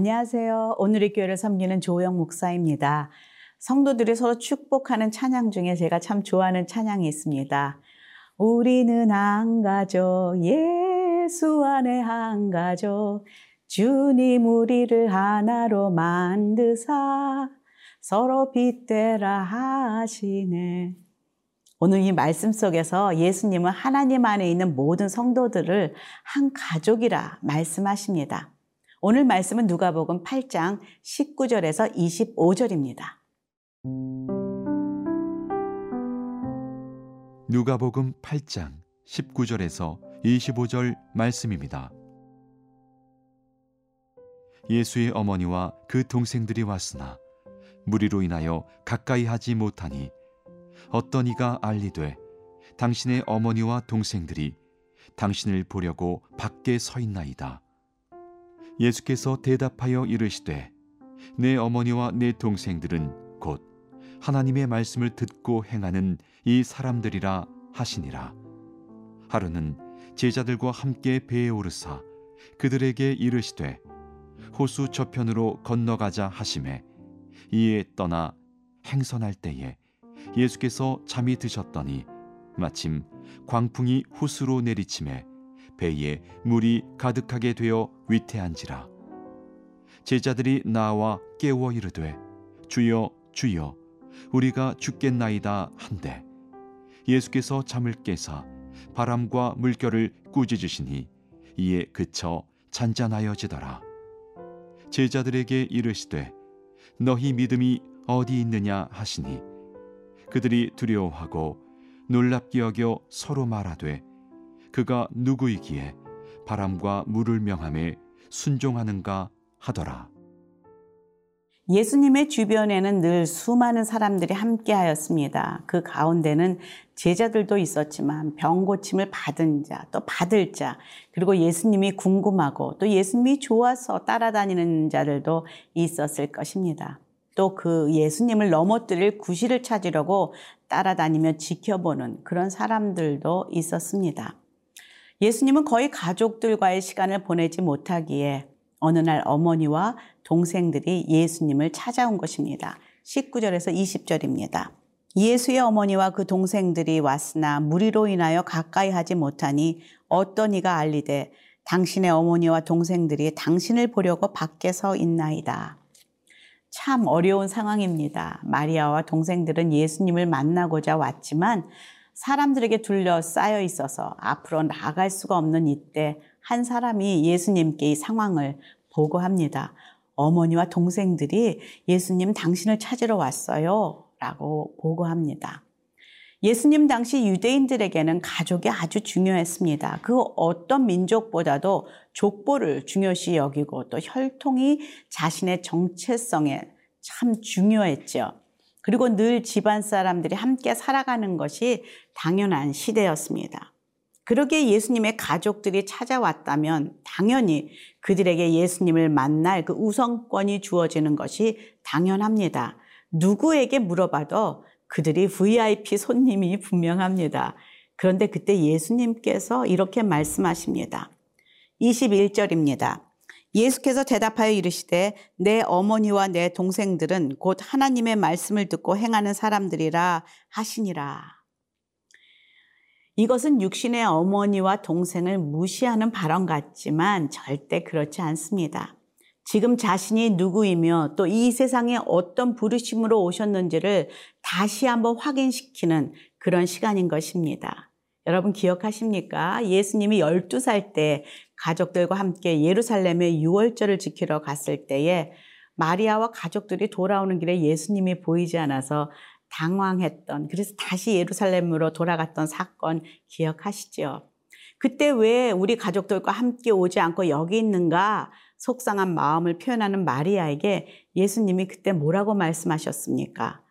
안녕하세요. 오늘의 교회를 섬기는 조영 목사입니다. 성도들이 서로 축복하는 찬양 중에 제가 참 좋아하는 찬양이 있습니다. 우리는 한 가족, 예수 안에 한 가족, 주님 우리를 하나로 만드사 서로 빗대라 하시네. 오늘 이 말씀 속에서 예수님은 하나님 안에 있는 모든 성도들을 한 가족이라 말씀하십니다. 오늘 말씀은 누가복음 8장 19절에서 25절입니다. 누가복음 8장 19절에서 25절 말씀입니다. 예수의 어머니와 그 동생들이 왔으나 무리로 인하여 가까이 하지 못하니 어떤 이가 알리되 당신의 어머니와 동생들이 당신을 보려고 밖에 서 있나이다. 예수께서 대답하여 이르시되 내 어머니와 내 동생들은 곧 하나님의 말씀을 듣고 행하는 이 사람들이라 하시니라. 하루는 제자들과 함께 배에 오르사 그들에게 이르시되 호수 저편으로 건너가자 하심에 이에 떠나 행선할 때에 예수께서 잠이 드셨더니 마침 광풍이 호수로 내리침에 배에 물이 가득하게 되어 위태한지라. 제자들이 나와 깨워 이르되 주여 주여 우리가 죽겠나이다 한데. 예수께서 잠을 깨사 바람과 물결을 꾸짖으시니 이에 그쳐 잔잔하여지더라. 제자들에게 이르시되 너희 믿음이 어디 있느냐 하시니. 그들이 두려워하고 놀랍게 여겨 서로 말하되 그가 누구이기에 바람과 물을 명함에 순종하는가 하더라. 예수님의 주변에는 늘 수많은 사람들이 함께 하였습니다. 그 가운데는 제자들도 있었지만 병 고침을 받은 자, 또 받을 자, 그리고 예수님이 궁금하고 또 예수님이 좋아서 따라다니는 자들도 있었을 것입니다. 또 그 예수님을 넘어뜨릴 구실을 찾으려고 따라다니며 지켜보는 그런 사람들도 있었습니다. 예수님은 거의 가족들과의 시간을 보내지 못하기에 어느 날 어머니와 동생들이 예수님을 찾아온 것입니다. 19절에서 20절입니다. 예수의 어머니와 그 동생들이 왔으나 무리로 인하여 가까이 하지 못하니 어떤 이가 알리되 당신의 어머니와 동생들이 당신을 보려고 밖에 서 있나이다. 참 어려운 상황입니다. 마리아와 동생들은 예수님을 만나고자 왔지만 사람들에게 둘러싸여 있어서 앞으로 나갈 수가 없는 이때 한 사람이 예수님께 이 상황을 보고합니다. 어머니와 동생들이 예수님 당신을 찾으러 왔어요. 라고 보고합니다. 예수님 당시 유대인들에게는 가족이 아주 중요했습니다. 그 어떤 민족보다도 족보를 중요시 여기고 또 혈통이 자신의 정체성에 참 중요했죠. 그리고 늘 집안 사람들이 함께 살아가는 것이 당연한 시대였습니다. 그러기에 예수님의 가족들이 찾아왔다면 당연히 그들에게 예수님을 만날 그 우선권이 주어지는 것이 당연합니다. 누구에게 물어봐도 그들이 VIP 손님이 분명합니다. 그런데 그때 예수님께서 이렇게 말씀하십니다. 21절입니다. 예수께서 대답하여 이르시되 내 어머니와 내 동생들은 곧 하나님의 말씀을 듣고 행하는 사람들이라 하시니라. 이것은 육신의 어머니와 동생을 무시하는 발언 같지만 절대 그렇지 않습니다. 지금 자신이 누구이며 또 이 세상에 어떤 부르심으로 오셨는지를 다시 한번 확인시키는 그런 시간인 것입니다. 여러분 기억하십니까? 예수님이 12살 때 가족들과 함께 예루살렘에 유월절을 지키러 갔을 때에 마리아와 가족들이 돌아오는 길에 예수님이 보이지 않아서 당황했던 그래서 다시 예루살렘으로 돌아갔던 사건 기억하시죠? 그때 왜 우리 가족들과 함께 오지 않고 여기 있는가 속상한 마음을 표현하는 마리아에게 예수님이 그때 뭐라고 말씀하셨습니까?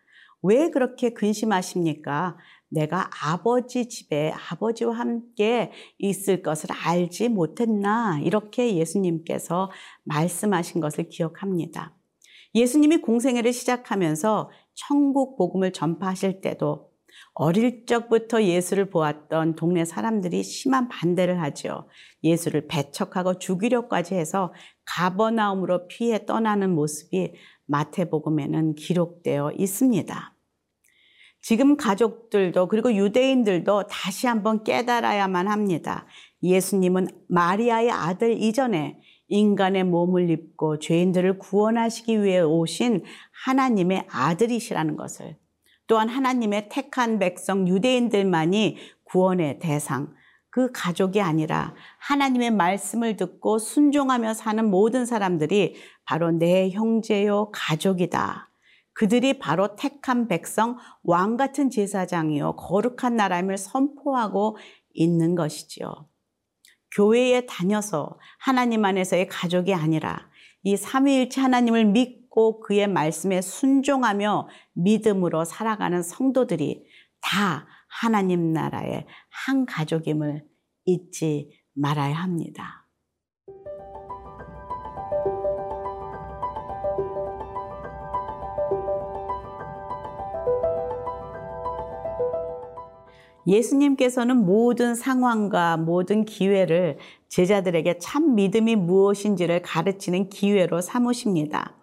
왜 그렇게 근심하십니까? 내가 아버지 집에 아버지와 함께 있을 것을 알지 못했나? 이렇게 예수님께서 말씀하신 것을 기억합니다. 예수님이 공생애를 시작하면서 천국 복음을 전파하실 때도 어릴 적부터 예수를 보았던 동네 사람들이 심한 반대를 하죠. 예수를 배척하고 죽이려까지 해서 가버나움으로 피해 떠나는 모습이 마태복음에는 기록되어 있습니다. 지금 가족들도 그리고 유대인들도 다시 한번 깨달아야만 합니다. 예수님은 마리아의 아들 이전에 인간의 몸을 입고 죄인들을 구원하시기 위해 오신 하나님의 아들이시라는 것을 또한 하나님의 택한 백성 유대인들만이 구원의 대상, 그 가족이 아니라 하나님의 말씀을 듣고 순종하며 사는 모든 사람들이 바로 내 형제요 가족이다. 그들이 바로 택한 백성 왕 같은 제사장이요 거룩한 나라임을 선포하고 있는 것이지요. 교회에 다녀서 하나님 안에서의 가족이 아니라 이 삼위일체 하나님을 믿고 그의 말씀에 순종하며 믿음으로 살아가는 성도들이 다 하나님 나라의 한 가족임을 잊지 말아야 합니다. 예수님께서는 모든 상황과 모든 기회를 제자들에게 참 믿음이 무엇인지를 가르치는 기회로 삼으십니다.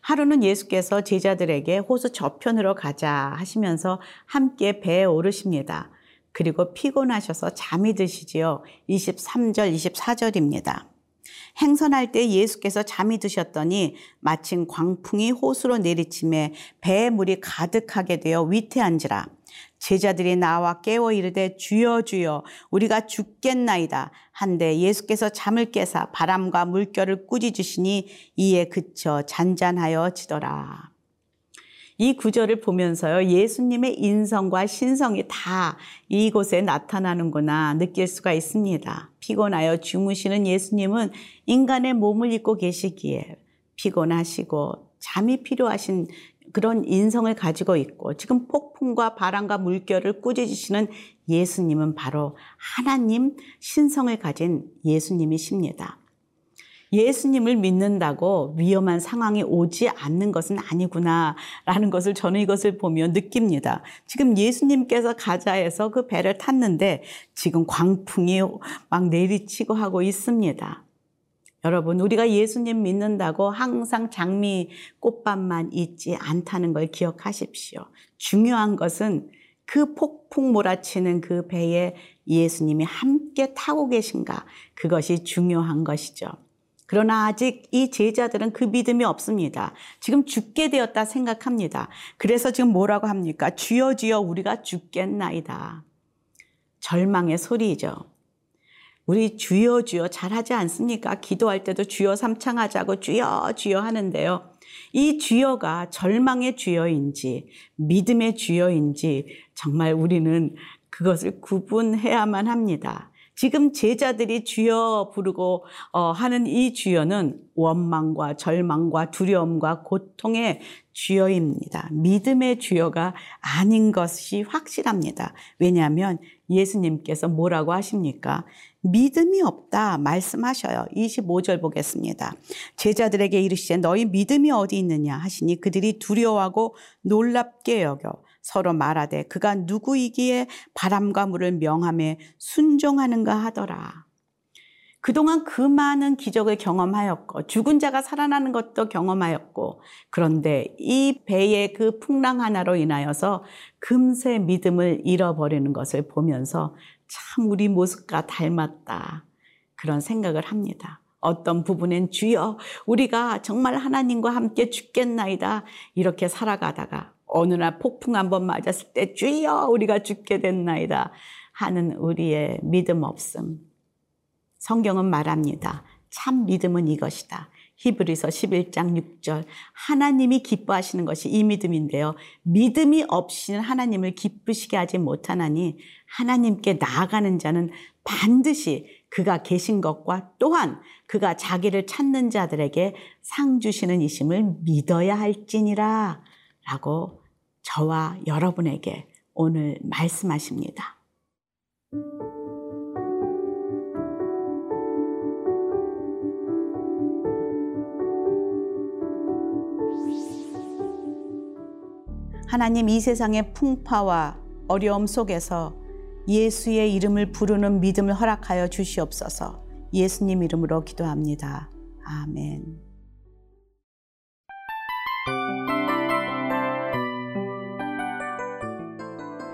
하루는 예수께서 제자들에게 호수 저편으로 가자 하시면서 함께 배에 오르십니다. 그리고 피곤하셔서 잠이 드시지요. 23절, 24절입니다. 행선할 때 예수께서 잠이 드셨더니 마침 광풍이 호수로 내리침에 배에 물이 가득하게 되어 위태한지라 제자들이 나와 깨워 이르되 주여 주여 우리가 죽겠나이다 한데 예수께서 잠을 깨사 바람과 물결을 꾸짖으시니 이에 그쳐 잔잔하여 지더라. 이 구절을 보면서요, 예수님의 인성과 신성이 다 이곳에 나타나는구나 느낄 수가 있습니다. 피곤하여 주무시는 예수님은 인간의 몸을 입고 계시기에 피곤하시고 잠이 필요하신 그런 인성을 가지고 있고 지금 폭풍과 바람과 물결을 꾸짖으시는 예수님은 바로 하나님 신성을 가진 예수님이십니다. 예수님을 믿는다고 위험한 상황이 오지 않는 것은 아니구나라는 것을 저는 이것을 보며 느낍니다. 지금 예수님께서 가자에서 그 배를 탔는데 지금 광풍이 막 내리치고 하고 있습니다. 여러분, 우리가 예수님 믿는다고 항상 장미 꽃밭만 있지 않다는 걸 기억하십시오. 중요한 것은 그 폭풍 몰아치는 그 배에 예수님이 함께 타고 계신가? 그것이 중요한 것이죠. 그러나 아직 이 제자들은 그 믿음이 없습니다. 지금 죽게 되었다 생각합니다. 그래서 지금 뭐라고 합니까? 주여 주여 우리가 죽겠나이다. 절망의 소리죠. 우리 주여 주여 잘하지 않습니까? 기도할 때도 주여 삼창하자고 주여 주여 하는데요. 이 주여가 절망의 주여인지 믿음의 주여인지 정말 우리는 그것을 구분해야만 합니다. 지금 제자들이 주여 부르고 어, 하는 이 주여는 원망과 절망과 두려움과 고통의 주여입니다. 믿음의 주여가 아닌 것이 확실합니다. 왜냐하면 예수님께서 뭐라고 하십니까? 믿음이 없다 말씀하셔요. 25절 보겠습니다. 제자들에게 이르시되 너희 믿음이 어디 있느냐 하시니 그들이 두려워하고 놀랍게 여겨 서로 말하되 그가 누구이기에 바람과 물을 명함에 순종하는가 하더라. 그동안 그 많은 기적을 경험하였고 죽은 자가 살아나는 것도 경험하였고 그런데 이 배의 그 풍랑 하나로 인하여서 금세 믿음을 잃어버리는 것을 보면서 참 우리 모습과 닮았다. 그런 생각을 합니다. 어떤 부분엔 주여 우리가 정말 하나님과 함께 죽겠나이다. 이렇게 살아가다가 어느 날 폭풍 한 번 맞았을 때 주여 우리가 죽게 됐나이다 하는 우리의 믿음 없음. 성경은 말합니다. 참 믿음은 이것이다. 히브리서 11장 6절 하나님이 기뻐하시는 것이 이 믿음인데요. 믿음이 없이는 하나님을 기쁘시게 하지 못하나니 하나님께 나아가는 자는 반드시 그가 계신 것과 또한 그가 자기를 찾는 자들에게 상 주시는 이심을 믿어야 할지니라 라고 저와 여러분에게 오늘 말씀하십니다. 하나님 이 세상의 풍파와 어려움 속에서 예수의 이름을 부르는 믿음을 허락하여 주시옵소서. 예수님 이름으로 기도합니다. 아멘.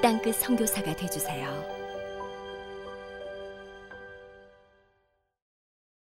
땅끝 선교사가 되주세요.